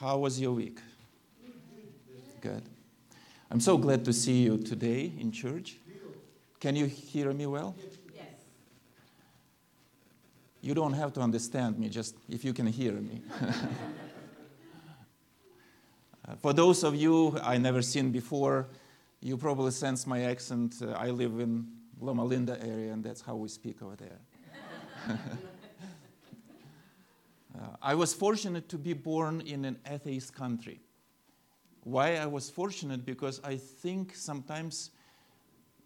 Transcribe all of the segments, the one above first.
How was your week? Good. I'm so glad to see you today in church. Can you hear me well? Yes. You don't have to understand me, just if you can hear me. Uh, For those of you I never seen before, you probably sense my accent. Uh, I live in Loma Linda area, and that's how we speak over there. I was fortunate to be born in an atheist country. Why I was fortunate? Because I think sometimes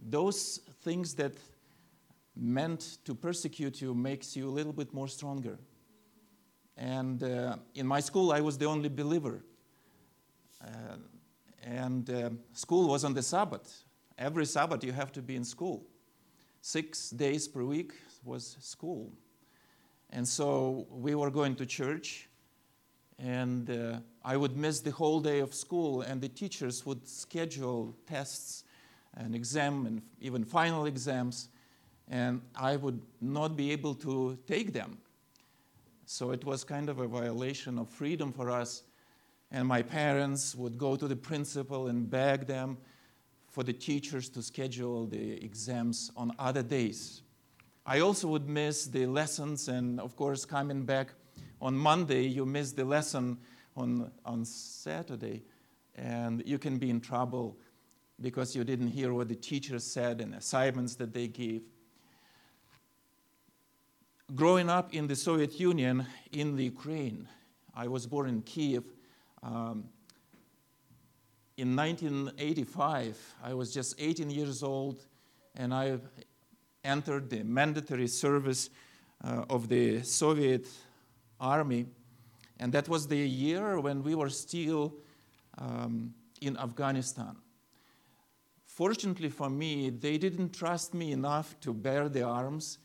those things that meant to persecute you makes you a little bit more stronger. And uh, in my school, I was the only believer. Uh, and uh, school was on the Sabbath. Every Sabbath, you have to be in school. Six days per week was school. And so we were going to church, and uh, I would miss the whole day of school, and the teachers would schedule tests and exam and even final exams, and I would not be able to take them. So it was kind of a violation of freedom for us. And my parents would go to the principal and beg them for the teachers to schedule the exams on other days. I also would miss the lessons, and of course, coming back on Monday, you miss the lesson on, on Saturday, and you can be in trouble because you didn't hear what the teacher said and assignments that they gave. Growing up in the Soviet Union, in the Ukraine, I was born in Kiev. Um, in 1985, I was just 18 years old, and I entered the mandatory service uh, of the Soviet army. And that was the year when we were still um, in Afghanistan. Fortunately for me, they didn't trust me enough to bear the arms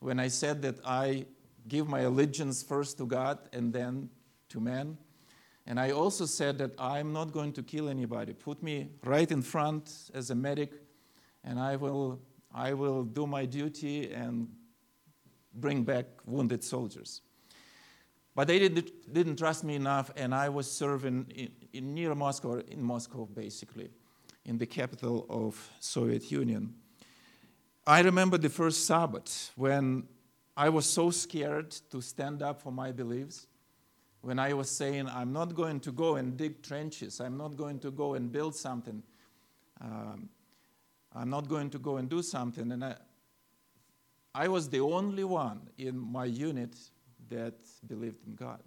when I said that I give my allegiance first to God and then to man. And I also said that I'm not going to kill anybody. Put me right in front as a medic, and I will, I will do my duty and bring back wounded soldiers. But they didn't, didn't trust me enough, and I was serving in, in near Moscow, in Moscow basically, in the capital of Soviet Union. I remember the first Sabbath when I was so scared to stand up for my beliefs when I was saying, I'm not going to go and dig trenches, I'm not going to go and build something, um, I'm not going to go and do something. And I, I was the only one in my unit that believed in God.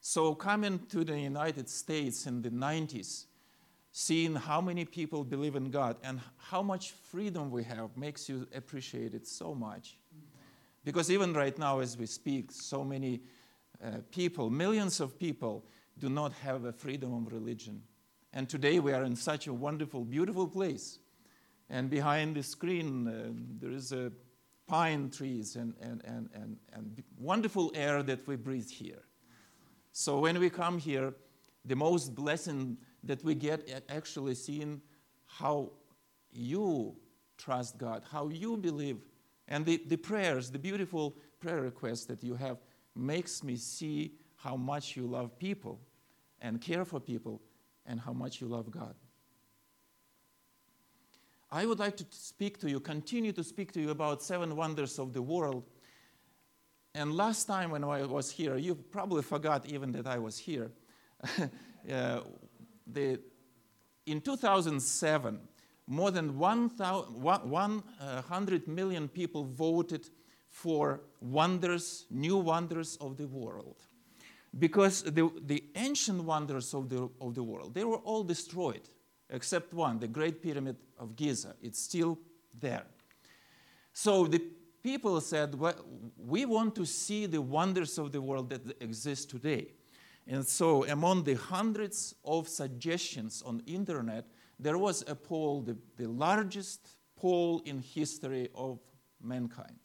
So, coming to the United States in the 90s, seeing how many people believe in God and how much freedom we have makes you appreciate it so much. Because even right now, as we speak, so many uh, people, millions of people, do not have a freedom of religion. And today we are in such a wonderful, beautiful place. And behind the screen, uh, there is a pine trees and, and, and, and, and wonderful air that we breathe here. So when we come here, the most blessing that we get actually seeing how you trust God, how you believe, and the, the prayers, the beautiful prayer requests that you have makes me see how much you love people and care for people and how much you love God. I would like to speak to you, continue to speak to you about seven wonders of the world. And last time when I was here, you probably forgot even that I was here. uh, the, in 2007, more than 100 million people voted for wonders, new wonders of the world. Because the, the ancient wonders of the, of the world, they were all destroyed, except one, the Great Pyramid of Giza. It's still there. So the people said, well, we want to see the wonders of the world that exist today. And so among the hundreds of suggestions on internet, there was a poll, the, the largest poll in history of mankind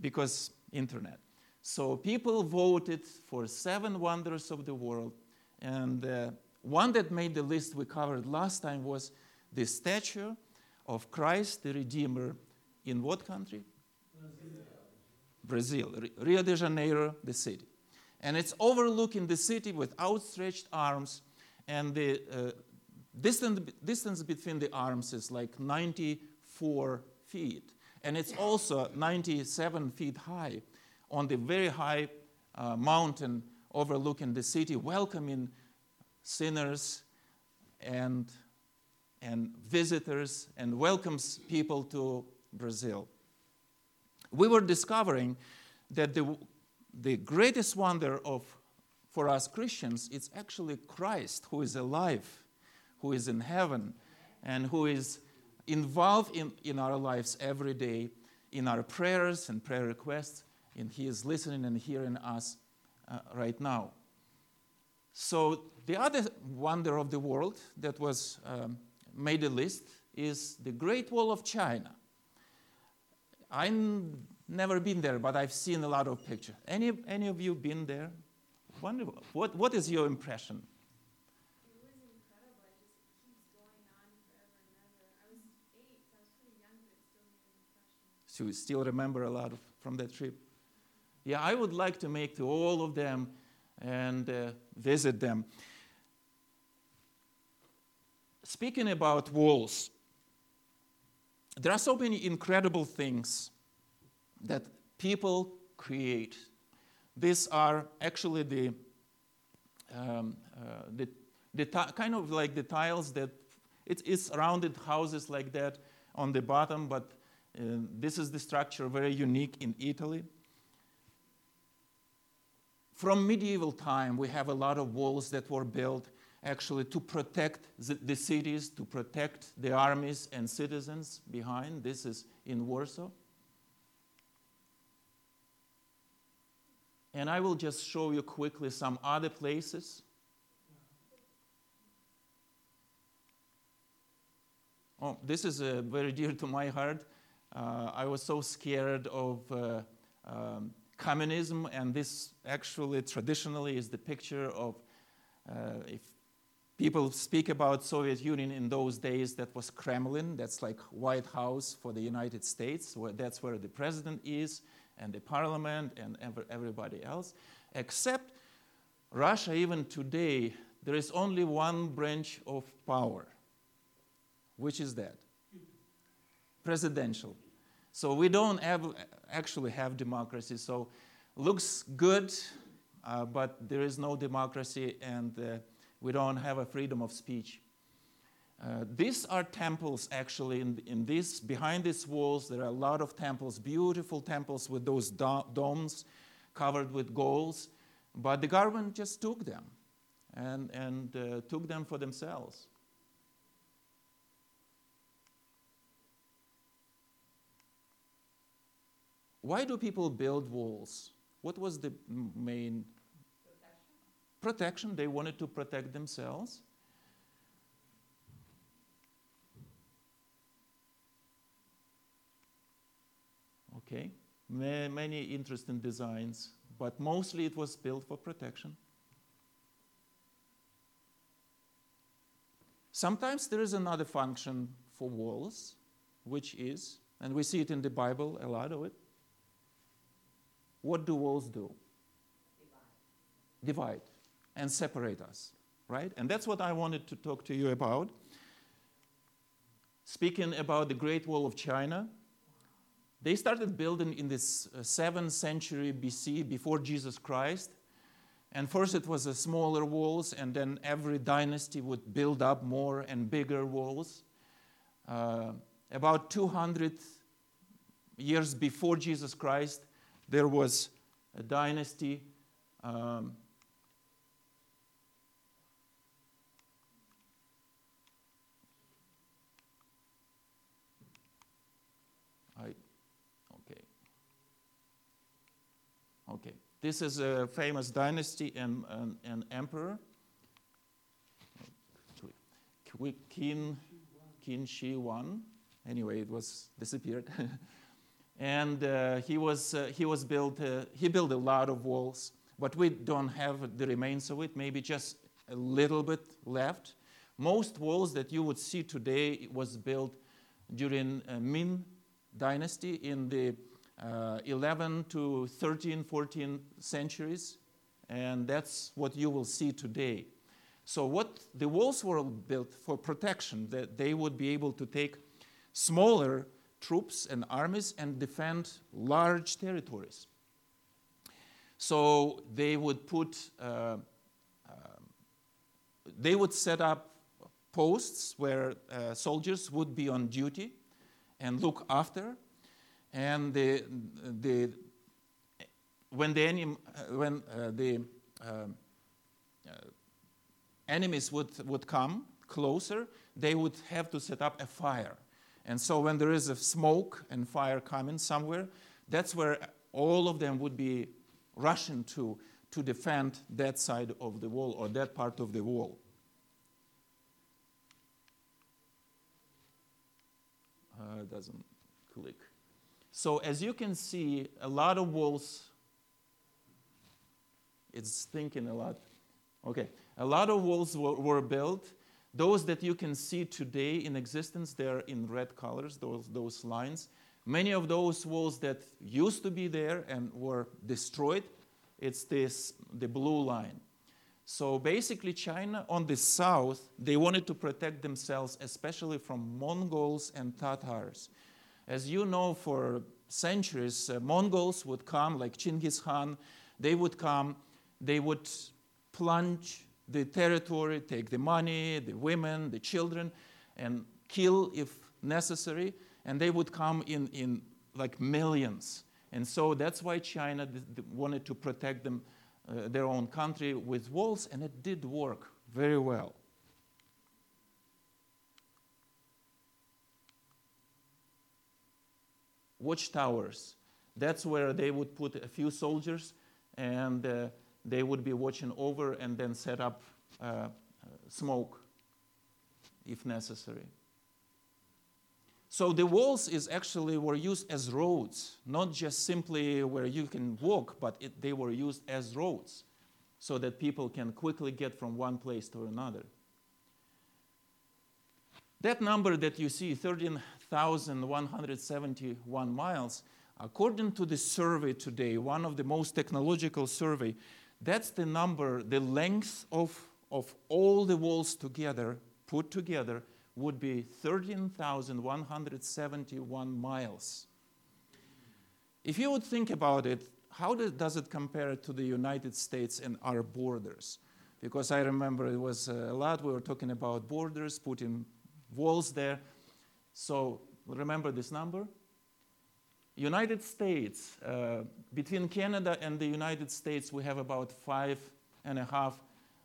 because internet. So people voted for seven wonders of the world, and uh, one that made the list we covered last time was the statue of Christ the Redeemer in what country? Brazil. Brazil, Rio de Janeiro, the city. And it's overlooking the city with outstretched arms, and the uh, distance, distance between the arms is like 94 feet. And it's also 97 feet high on the very high uh, mountain overlooking the city, welcoming sinners and, and visitors, and welcomes people to Brazil. We were discovering that the, the greatest wonder of, for us Christians is actually Christ, who is alive, who is in heaven, and who is involved in, in our lives every day, in our prayers and prayer requests, and He is listening and hearing us uh, right now. So, the other wonder of the world that was um, made a list is the Great Wall of China. I've never been there, but I've seen a lot of pictures. Any, any of you been there? Wonderful. What, what is your impression? So you still remember a lot of, from that trip? Yeah, I would like to make to all of them and uh, visit them. Speaking about walls, there are so many incredible things that people create. These are actually the, um, uh, the, the kind of like the tiles that it, it's rounded houses like that on the bottom, but uh, this is the structure very unique in Italy. From medieval time, we have a lot of walls that were built actually to protect the, the cities, to protect the armies and citizens behind. This is in Warsaw. And I will just show you quickly some other places. Oh, this is uh, very dear to my heart. Uh, I was so scared of uh, um, communism, and this actually traditionally is the picture of uh, if people speak about Soviet Union in those days, that was Kremlin. That's like White House for the United States. Where that's where the president is, and the parliament, and everybody else. Except Russia, even today, there is only one branch of power, which is that presidential. So we don't have, actually have democracy. So looks good, uh, but there is no democracy, and uh, we don't have a freedom of speech. Uh, these are temples actually in, in this behind these walls there are a lot of temples beautiful temples with those do- domes covered with golds but the government just took them and, and uh, took them for themselves Why do people build walls? What was the main protection? They wanted to protect themselves. Okay, many interesting designs, but mostly it was built for protection. Sometimes there is another function for walls, which is, and we see it in the Bible, a lot of it, what do walls do? Divide. Divide and separate us, right? And that's what I wanted to talk to you about. Speaking about the Great Wall of China, they started building in this 7th uh, century BC, before Jesus Christ. And first it was a smaller walls, and then every dynasty would build up more and bigger walls. Uh, about 200 years before Jesus Christ, there was a dynasty. Um, I, okay. Okay. This is a famous dynasty and an emperor. Qin, Qin Shi Huang. Anyway, it was disappeared. and uh, he was uh, he was built uh, he built a lot of walls but we don't have the remains of it maybe just a little bit left most walls that you would see today was built during uh, Ming dynasty in the uh, 11 to 13 14 centuries And that's what you will see today. So, what the walls were built for protection, that they would be able to take smaller troops and armies and defend large territories. So, they would put, uh, uh, they would set up posts where uh, soldiers would be on duty and look after. And the, the, when the, anim, uh, when, uh, the um, uh, enemies would, would come closer, they would have to set up a fire. And so when there is a smoke and fire coming somewhere, that's where all of them would be rushing to to defend that side of the wall or that part of the wall. Uh, doesn't click. So as you can see, a lot of walls, it's thinking a lot. Okay, a lot of walls were, were built. Those that you can see today in existence, they're in red colors, those, those lines. Many of those walls that used to be there and were destroyed, it's this, the blue line. So basically, China on the south, they wanted to protect themselves, especially from Mongols and Tatars. As you know, for centuries, uh, Mongols would come, like Chinggis Khan, they would come, they would plunge the territory, take the money, the women, the children, and kill if necessary. And they would come in, in like millions. And so that's why China wanted to protect them, uh, their own country with walls, and it did work very well. Watchtowers. That's where they would put a few soldiers and uh, they would be watching over and then set up uh, smoke if necessary. So the walls is actually were used as roads, not just simply where you can walk, but it, they were used as roads so that people can quickly get from one place to another. That number that you see, 13,171 miles, according to the survey today, one of the most technological survey, that's the number, the length of, of all the walls together, put together, would be 13,171 miles. If you would think about it, how does it compare to the United States and our borders? Because I remember it was uh, a lot, we were talking about borders, putting walls there. So remember this number? United States, uh, between Canada and the United States, we have about five and a half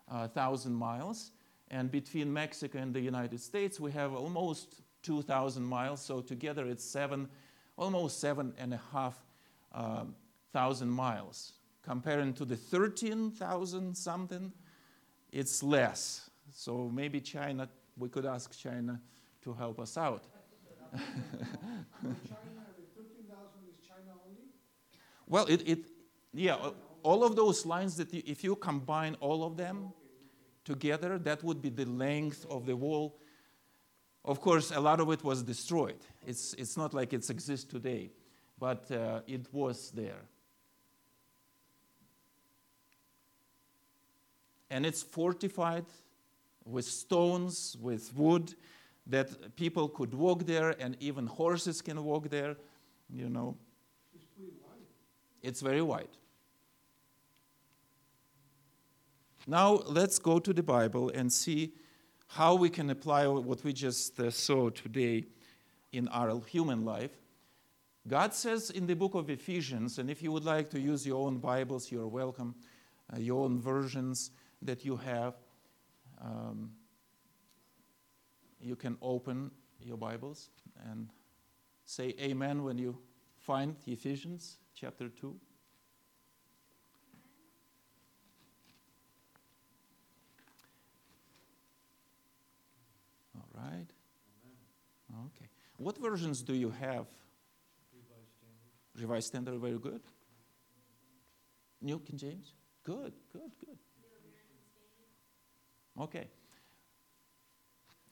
uh, thousand miles. And between Mexico and the United States, we have almost 2,000 miles. So together it's seven, almost seven and a half um, thousand miles. Comparing to the 13,000 something, it's less. So maybe China, we could ask China to help us out. Well, it, it yeah, all of those lines that you, if you combine all of them together, that would be the length of the wall. Of course, a lot of it was destroyed. It's, it's not like it exists today, but uh, it was there. And it's fortified with stones, with wood, that people could walk there, and even horses can walk there, you know. It's it's very wide. Now let's go to the Bible and see how we can apply what we just uh, saw today in our human life. God says in the book of Ephesians, and if you would like to use your own Bibles, you're welcome, uh, your own versions that you have. Um, you can open your Bibles and say Amen when you find Ephesians chapter 2. All right. Okay. What versions do you have? Revised Standard. Revised Standard, very good. New King James? Good, good, good. Okay.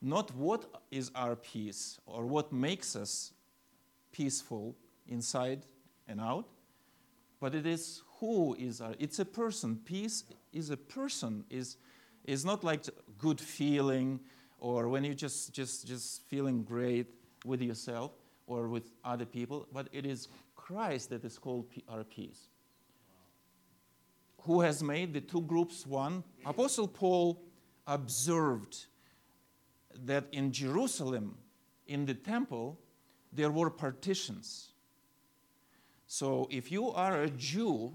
not what is our peace or what makes us peaceful inside and out, but it is who is our it's a person. Peace is a person is is not like good feeling or when you just just just feeling great with yourself or with other people but it is christ that is called our peace. Who has made the two groups one? Apostle paul observed that in jerusalem in the temple there were partitions so if you are a Jew,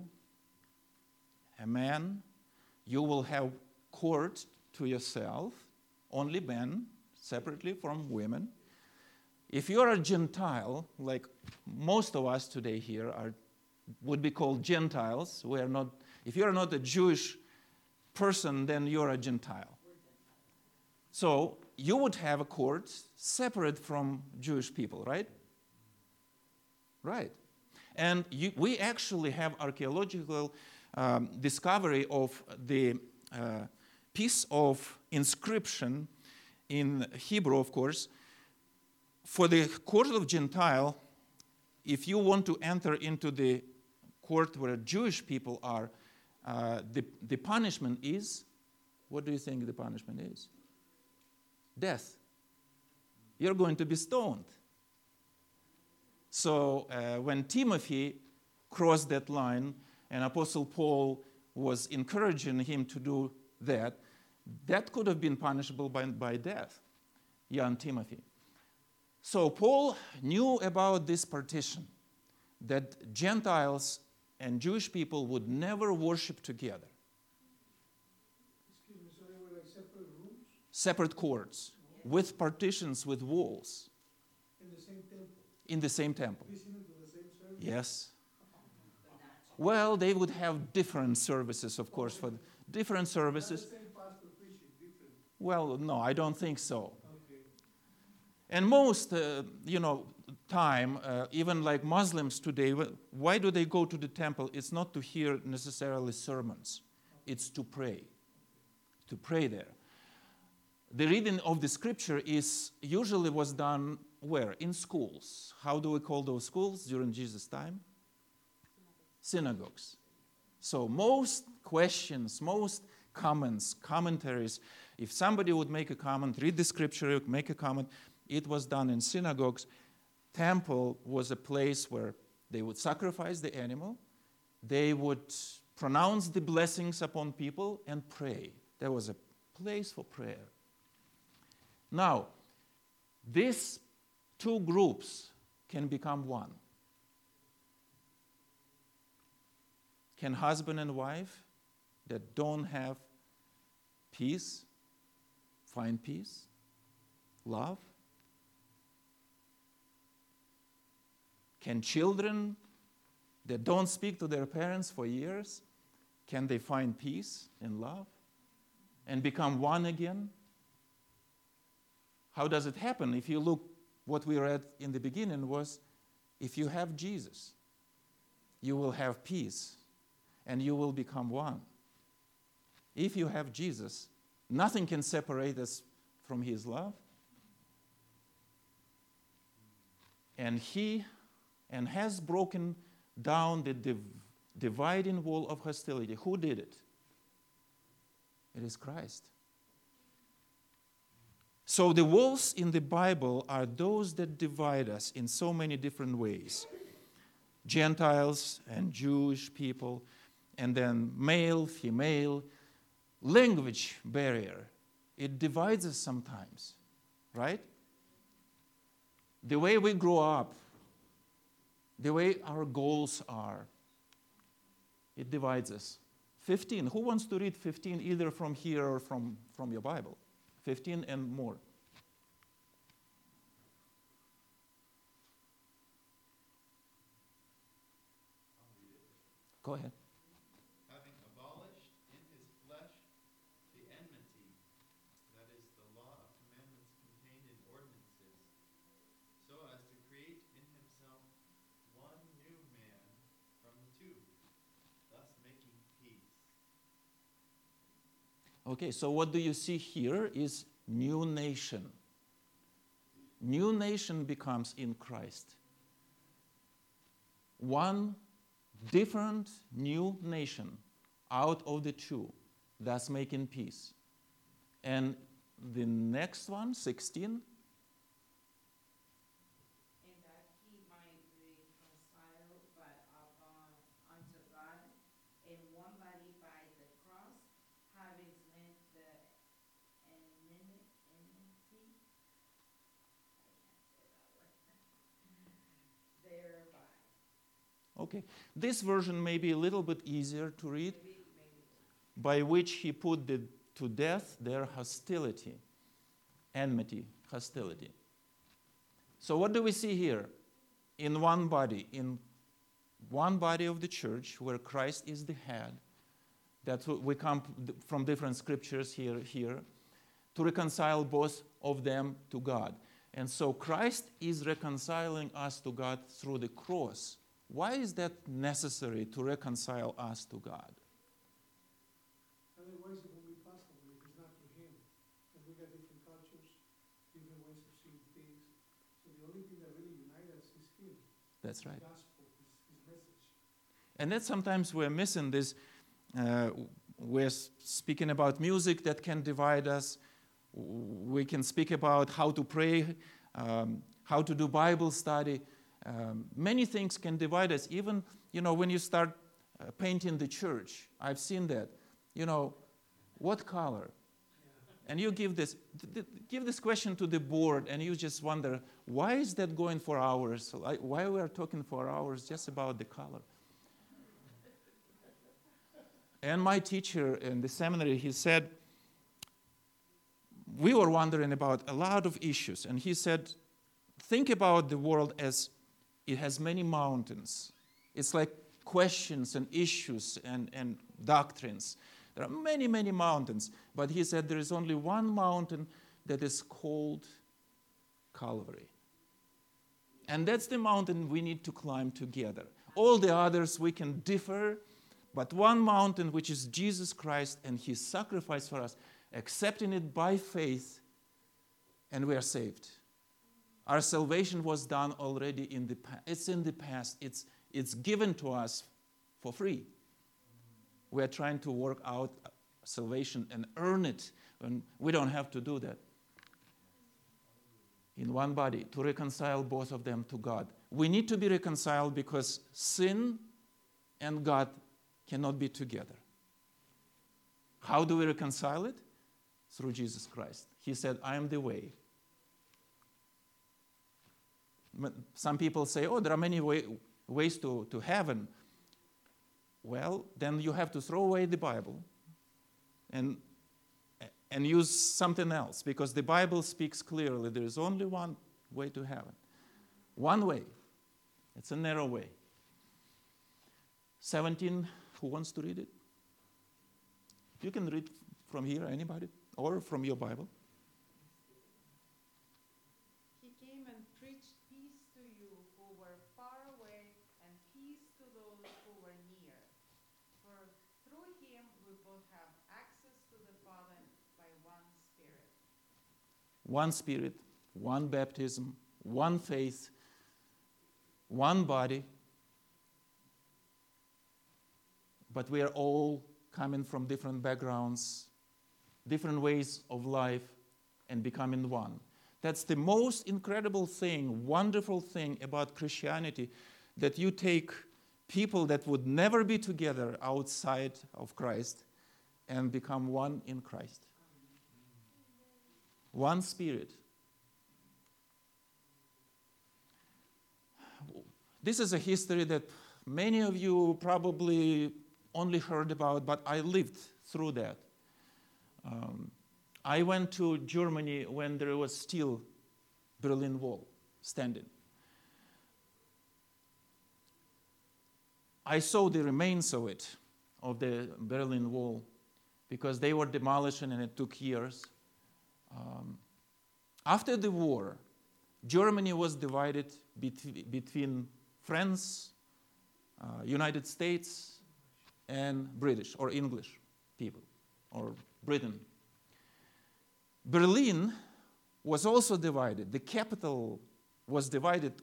a man, you will have court to yourself, only men, separately from women. If you are a Gentile, like most of us today here are, would be called Gentiles, we are not, if you are not a Jewish person, then you're a Gentile. So you would have a court separate from Jewish people, right? Right. And you, we actually have archaeological um, discovery of the uh, piece of inscription in Hebrew, of course. For the court of Gentile, if you want to enter into the court where Jewish people are, uh, the, the punishment is what do you think the punishment is? Death. You're going to be stoned. So uh, when Timothy crossed that line and Apostle Paul was encouraging him to do that, that could have been punishable by, by death, young Timothy. So Paul knew about this partition that Gentiles and Jewish people would never worship together, Excuse me, so they were like separate rooms separate courts with partitions with walls in the same temple, in the same temple. the same? Yes. Well, they would have different services, of course, for different services. same pastor preaching, different. Well, no, I don't think so. Okay. And most, uh, you know, time, uh, even like Muslims today, why do they go to the temple? It's not to hear necessarily sermons, it's to pray, to pray there. The reading of the scripture is usually was done where? In schools. How do we call those schools during Jesus' time? Synagogues. So most questions, most comments, commentaries, if somebody would make a comment, read the scripture, make a comment, it was done in synagogues. Temple was a place where they would sacrifice the animal, they would pronounce the blessings upon people and pray. There was a place for prayer. Now, these two groups can become one. Can husband and wife that don't have peace find peace, love? Can children that don't speak to their parents for years can they find peace and love and become one again? How does it happen? If you look what we read in the beginning was if you have Jesus, you will have peace and you will become one. If you have Jesus, nothing can separate us from his love. And he and has broken down the div- dividing wall of hostility. Who did it? It is Christ. So the walls in the Bible are those that divide us in so many different ways Gentiles and Jewish people, and then male, female, language barrier. It divides us sometimes, right? The way we grow up, the way our goals are, it divides us. 15. Who wants to read 15 either from here or from, from your Bible? 15 and more. Go ahead. having abolished in his flesh the enmity, that is, the law of commandments contained in ordinances, so as to create in himself one new man from Okay, so what do you see here is new nation. New nation becomes in Christ. One different new nation out of the two, thus making peace. And the next one, 16, and that he might reconcile by upon unto God in one body by the cross, having slain the enmity, enmity, I can't say that word, thereby. Okay, this version may be a little bit easier to read, by which he put the, to death their hostility, enmity, hostility. So, what do we see here? In one body, in one body of the church where Christ is the head, that we come from different scriptures here, here, to reconcile both of them to God. And so Christ is reconciling us to God through the cross. Why is that necessary to reconcile us to God? Otherwise, it won't be possible if it's not through him. And we got different cultures, different ways of seeing things. So the only thing that really unites us is him, That's right. gospel, his, his message. And that sometimes we're missing this. Uh, we're speaking about music that can divide us. We can speak about how to pray, um, how to do Bible study. Um, many things can divide us. Even, you know, when you start uh, painting the church, I've seen that. You know, what color? And you give this, th- th- give this question to the board, and you just wonder, why is that going for hours? Why we are talking for hours just about the color? And my teacher in the seminary, he said, we were wondering about a lot of issues. And he said, think about the world as it has many mountains. It's like questions and issues and, and doctrines. There are many, many mountains. But he said there is only one mountain that is called Calvary. And that's the mountain we need to climb together. All the others we can differ, but one mountain, which is Jesus Christ and his sacrifice for us, accepting it by faith, and we are saved. Our salvation was done already in the past. It's in the past. It's, it's given to us for free. We are trying to work out salvation and earn it, and we don't have to do that. In one body, to reconcile both of them to God. We need to be reconciled because sin and God cannot be together. How do we reconcile it? Through Jesus Christ. He said, I am the way. Some people say, oh, there are many way, ways to, to heaven. Well, then you have to throw away the Bible and, and use something else because the Bible speaks clearly there is only one way to heaven. One way. It's a narrow way. 17, who wants to read it? You can read from here, anybody, or from your Bible. He came and preached peace to you who were far away and peace to those who were near. For through him we both have access to the Father by one Spirit. One Spirit, one baptism, one faith, one body. But we are all coming from different backgrounds, different ways of life, and becoming one. That's the most incredible thing, wonderful thing about Christianity that you take people that would never be together outside of Christ and become one in Christ. One spirit. This is a history that many of you probably only heard about, but I lived through that. Um, I went to Germany when there was still Berlin Wall standing. I saw the remains of it, of the Berlin Wall, because they were demolished and it took years. Um, after the war, Germany was divided bet- between France, uh, United States, and British or English people, or Britain. Berlin was also divided. The capital was divided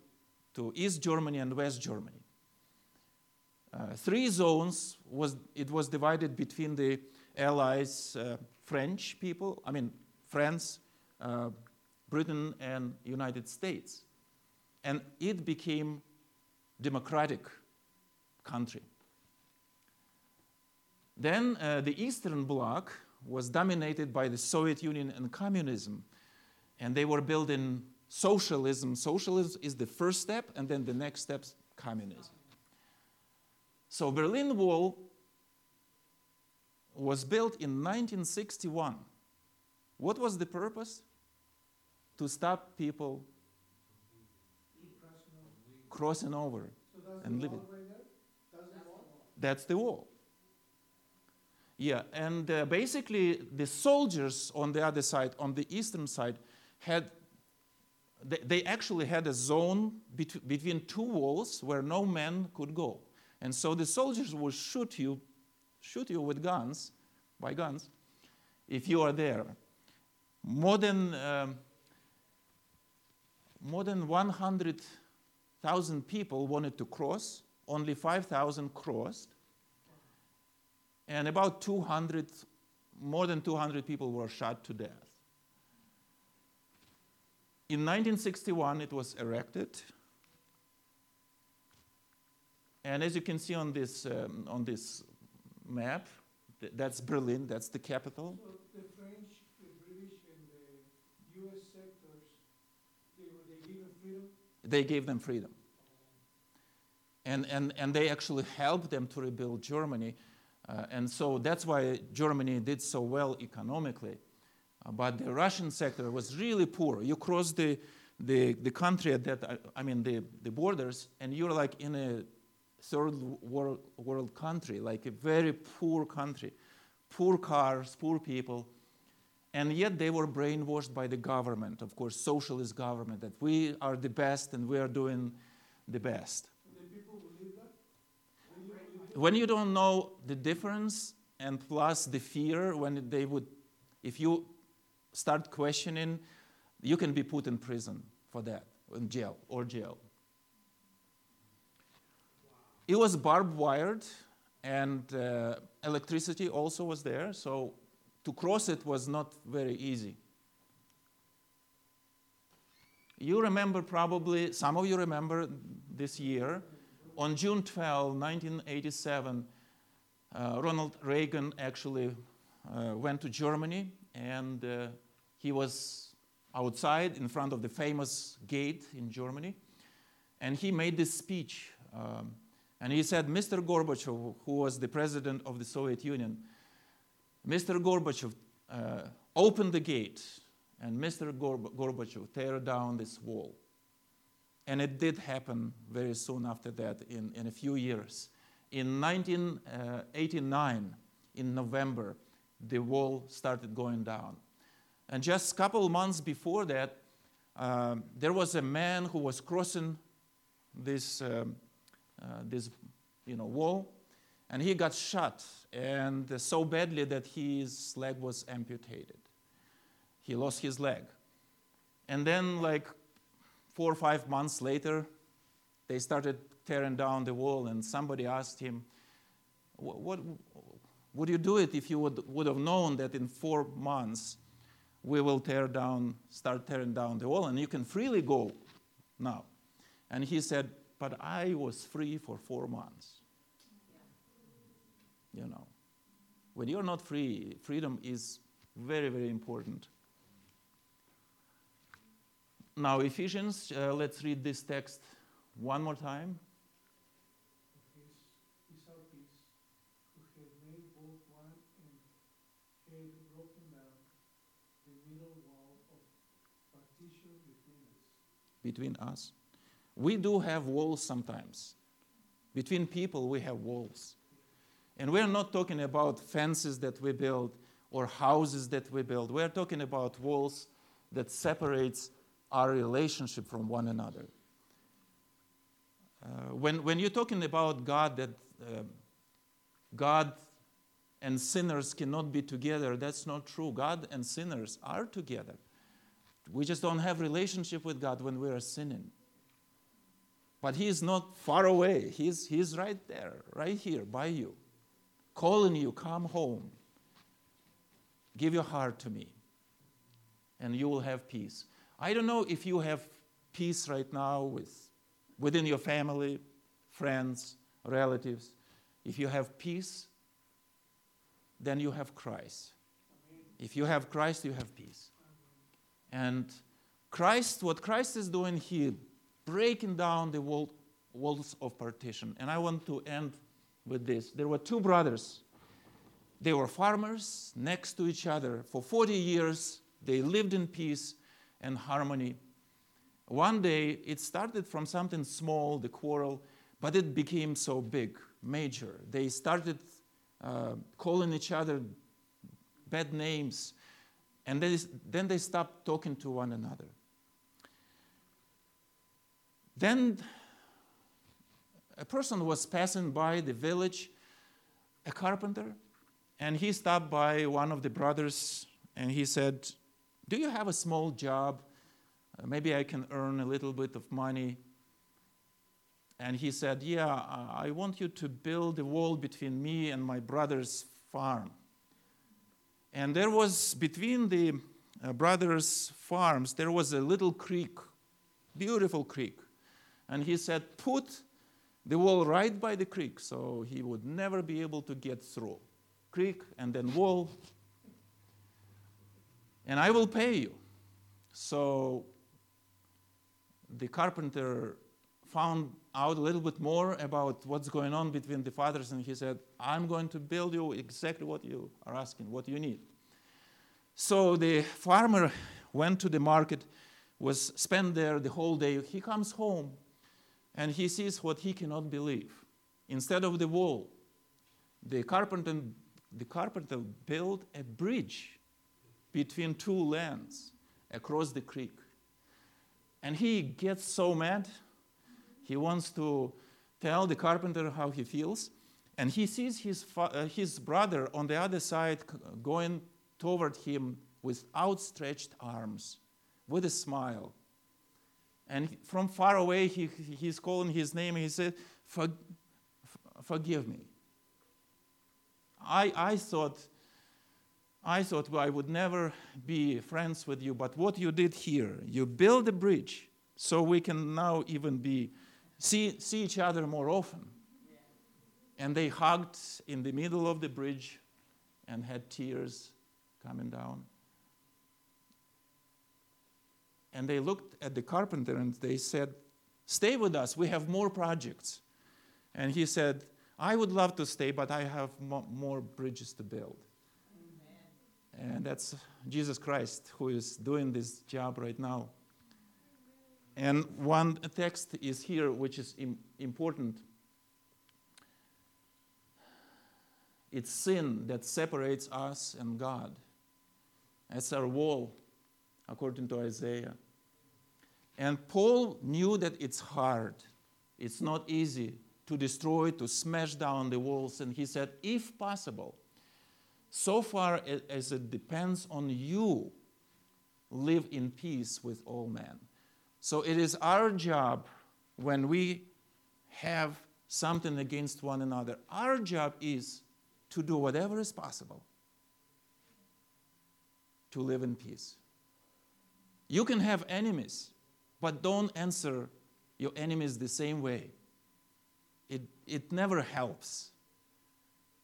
to East Germany and West Germany. Uh, three zones was it was divided between the Allies, uh, French people, I mean France, uh, Britain, and United States, and it became democratic country. Then uh, the Eastern Bloc was dominated by the Soviet Union and communism, and they were building socialism. Socialism is the first step, and then the next step, communism. So Berlin Wall was built in 1961. What was the purpose? To stop people crossing over. And there? That's the wall? Yeah, and uh, basically the soldiers on the other side, on the eastern side, had they, actually had a zone bet- between two walls where no man could go, and so the soldiers would shoot you, shoot you with guns, by guns, if you are there. More than um, more than 100,000 people wanted to cross. Only 5,000 crossed and about 200, more than 200 people were shot to death. In 1961, it was erected. And as you can see on this, um, on this map, th- that's Berlin, that's the capital. So the French, the British, and the US sectors, they were, they given freedom? They gave them freedom. And, and, and they actually helped them to rebuild Germany. Uh, and so that's why Germany did so well economically. Uh, but the Russian sector was really poor. You cross the, the, the country at that, I, I mean, the, the borders, and you're like in a third world, world country, like a very poor country. Poor cars, poor people. And yet they were brainwashed by the government, of course, socialist government, that we are the best and we are doing the best. When you don't know the difference and plus the fear when they would if you start questioning you can be put in prison for that in jail or jail it was barbed wired and uh, electricity also was there so to cross it was not very easy you remember probably some of you remember this year on June 12, 1987, uh, Ronald Reagan actually uh, went to Germany and uh, he was outside in front of the famous gate in Germany and he made this speech. Um, and he said, Mr. Gorbachev, who was the president of the Soviet Union, Mr. Gorbachev, uh, the gate and Mr. Gorb- Gorbachev, tear down this wall. And it did happen very soon after that, in, in a few years. In 1989, in November, the wall started going down. And just a couple months before that, um, there was a man who was crossing this, um, uh, this you know, wall, and he got shot, and so badly that his leg was amputated. He lost his leg. And then, like four or five months later, they started tearing down the wall, and somebody asked him, "What, what would you do it if you would, would have known that in four months we will tear down, start tearing down the wall, and you can freely go now?" And he said, "But I was free for four months." You know, when you're not free, freedom is very, very important. Now, Ephesians, uh, let's read this text one more time. His, his our peace, who had made both one and had broken down the middle wall of partition between us. between us. We do have walls sometimes. Between people, we have walls. And we're not talking about fences that we build or houses that we build. We're talking about walls that separates our relationship from one another. Uh, when, when you're talking about God, that uh, God and sinners cannot be together. That's not true. God and sinners are together. We just don't have relationship with God when we are sinning. But He is not far away. He's, he's right there, right here by you, calling you, come home. Give your heart to me, and you will have peace. I don't know if you have peace right now with, within your family, friends, relatives. If you have peace, then you have Christ. If you have Christ, you have peace. And Christ, what Christ is doing here, breaking down the wall, walls of partition. And I want to end with this. There were two brothers. They were farmers next to each other. For 40 years, they lived in peace and harmony. One day, it started from something small, the quarrel, but it became so big, major. They started uh, calling each other bad names, and they, then they stopped talking to one another. Then a person was passing by the village, a carpenter, and he stopped by one of the brothers and he said, Do you have a small job? Uh, maybe I can earn a little bit of money. And he said, Yeah, I want you to build a wall between me and my brother's farm. And there was, between the uh, brothers' farms, there was a little creek, beautiful creek. And he said, Put the wall right by the creek so he would never be able to get through. Creek and then wall. And I will pay you. So the carpenter found out a little bit more about what's going on between the fathers, and he said, I'm going to build you exactly what you are asking, what you need. So the farmer went to the market, was spent there the whole day. He comes home and he sees what he cannot believe. Instead of the wall, the carpenter, the carpenter built a bridge between two lands across the creek. And he gets so mad he wants to tell the carpenter how he feels. And he sees his, uh, his brother on the other side going toward him with outstretched arms, with a smile. And from far away, he, he's calling his name he said, For, Forgive me. I, I thought. I thought I would never be friends with you, but what you did here, you built a bridge so we can now even be see, see each other more often. And they hugged in the middle of the bridge and had tears coming down. And they looked at the carpenter and they said, Stay with us, we have more projects. And he said, I would love to stay, but I have mo- more bridges to build. Amen. And that's Jesus Christ who is doing this job right now. And one text is here which is Im- important. It's sin that separates us and God. That's our wall, according to Isaiah. And Paul knew that it's hard, it's not easy to destroy, to smash down the walls. And he said, if possible, so far as it depends on you, live in peace with all men. So it is our job when we have something against one another, our job is to do whatever is possible to live in peace. You can have enemies, but don't answer your enemies the same way. It, it never helps.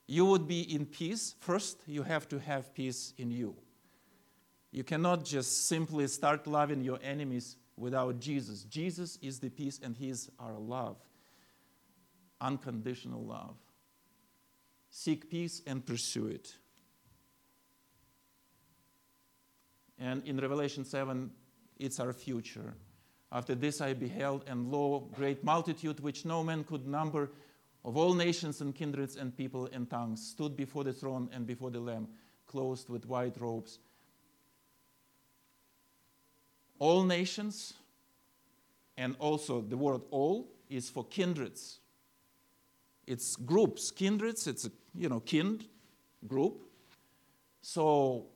You would be in peace. First, you have to have peace in you. You cannot just simply start loving your enemies without Jesus. Jesus is the peace and He is our love, unconditional love. Seek peace and pursue it. And in Revelation 7, it's our future. After this I beheld, and lo, great multitude which no man could number, of all nations and kindreds and people and tongues, stood before the throne and before the Lamb, clothed with white robes all nations, and also the word all is for kindreds. It's groups, kindreds, it's, a, you know, kind, group. So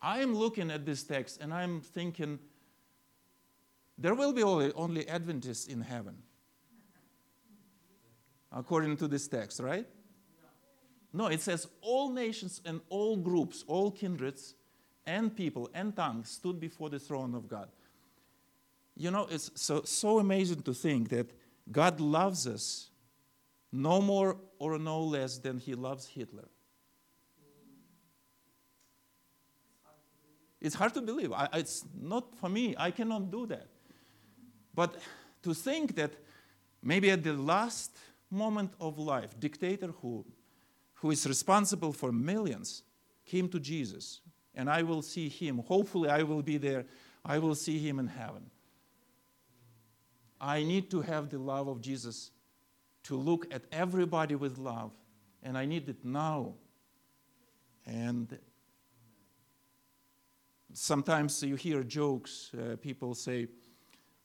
I'm looking at this text and I'm thinking, there will be only, only Adventists in heaven, according to this text, right? No, it says all nations and all groups, all kindreds and people and tongues stood before the throne of God. You know, it's so, so amazing to think that God loves us no more or no less than he loves Hitler. It's hard to believe. I, it's not for me. I cannot do that. But to think that maybe at the last moment of life, dictator who, who is responsible for millions came to Jesus, and I will see him. Hopefully, I will be there. I will see him in heaven. I need to have the love of Jesus to look at everybody with love, and I need it now. And sometimes you hear jokes. Uh, people say,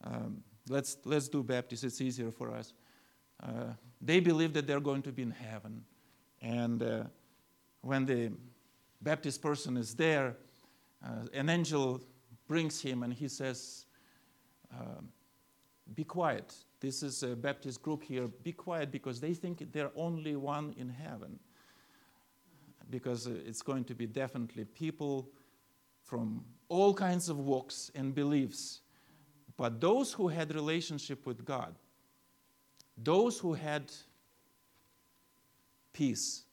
um, let's, let's do Baptist, it's easier for us. Uh, they believe that they're going to be in heaven. And uh, when the Baptist person is there, uh, an angel brings him and he says, um, Be quiet. This is a Baptist group here. Be quiet because they think they're only one in heaven. Because it's going to be definitely people from all kinds of walks and beliefs. But those who had relationship with God, those who had peace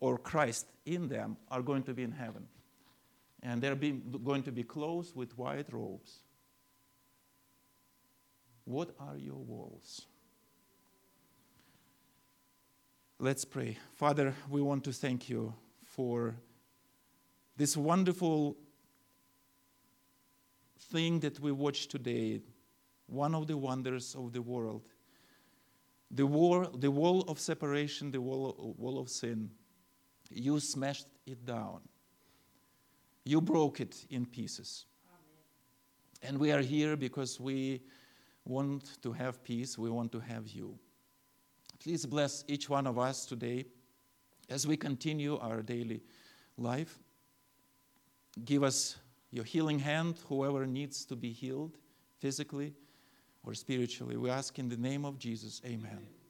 or Christ in them are going to be in heaven. And they're being, going to be clothed with white robes. What are your walls? Let's pray. Father, we want to thank you for this wonderful thing that we watch today, one of the wonders of the world. The, war, the wall of separation, the wall, wall of sin, you smashed it down. You broke it in pieces. Amen. And we are here because we want to have peace, we want to have you. Please bless each one of us today as we continue our daily life. Give us your healing hand, whoever needs to be healed physically or spiritually. We ask in the name of Jesus, amen. amen.